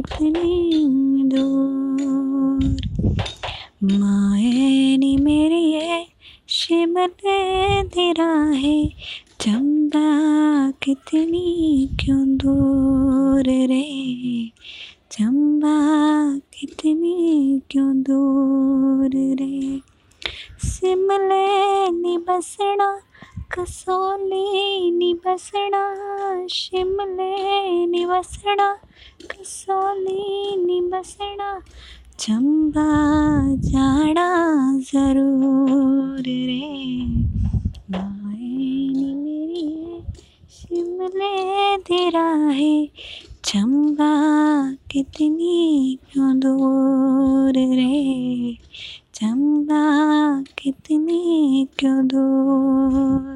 कितनी दूर। माए नी मेरी है शिमले तेरा है चंबा कितनी क्यों दूर रे? चंबा कितनी क्यों दूर रे? सिमले नी बसना कसोली नी बसना शिमले नी बसना कसोली नी चंबा जाना ज़रूर रे। मायनी मेरी है शिमले तेरा है, चंबा कितनी क्यों दूर रे? चंबा कितनी क्यों दूर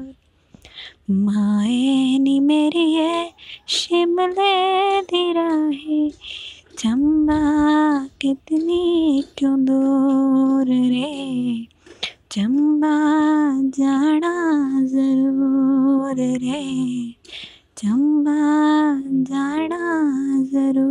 माए नी मेरी है शिमले दिरा है। चंबा कितनी क्यों दूर रे? चंबा जाना ज़रूर रे। चंबा जाना ज़रूर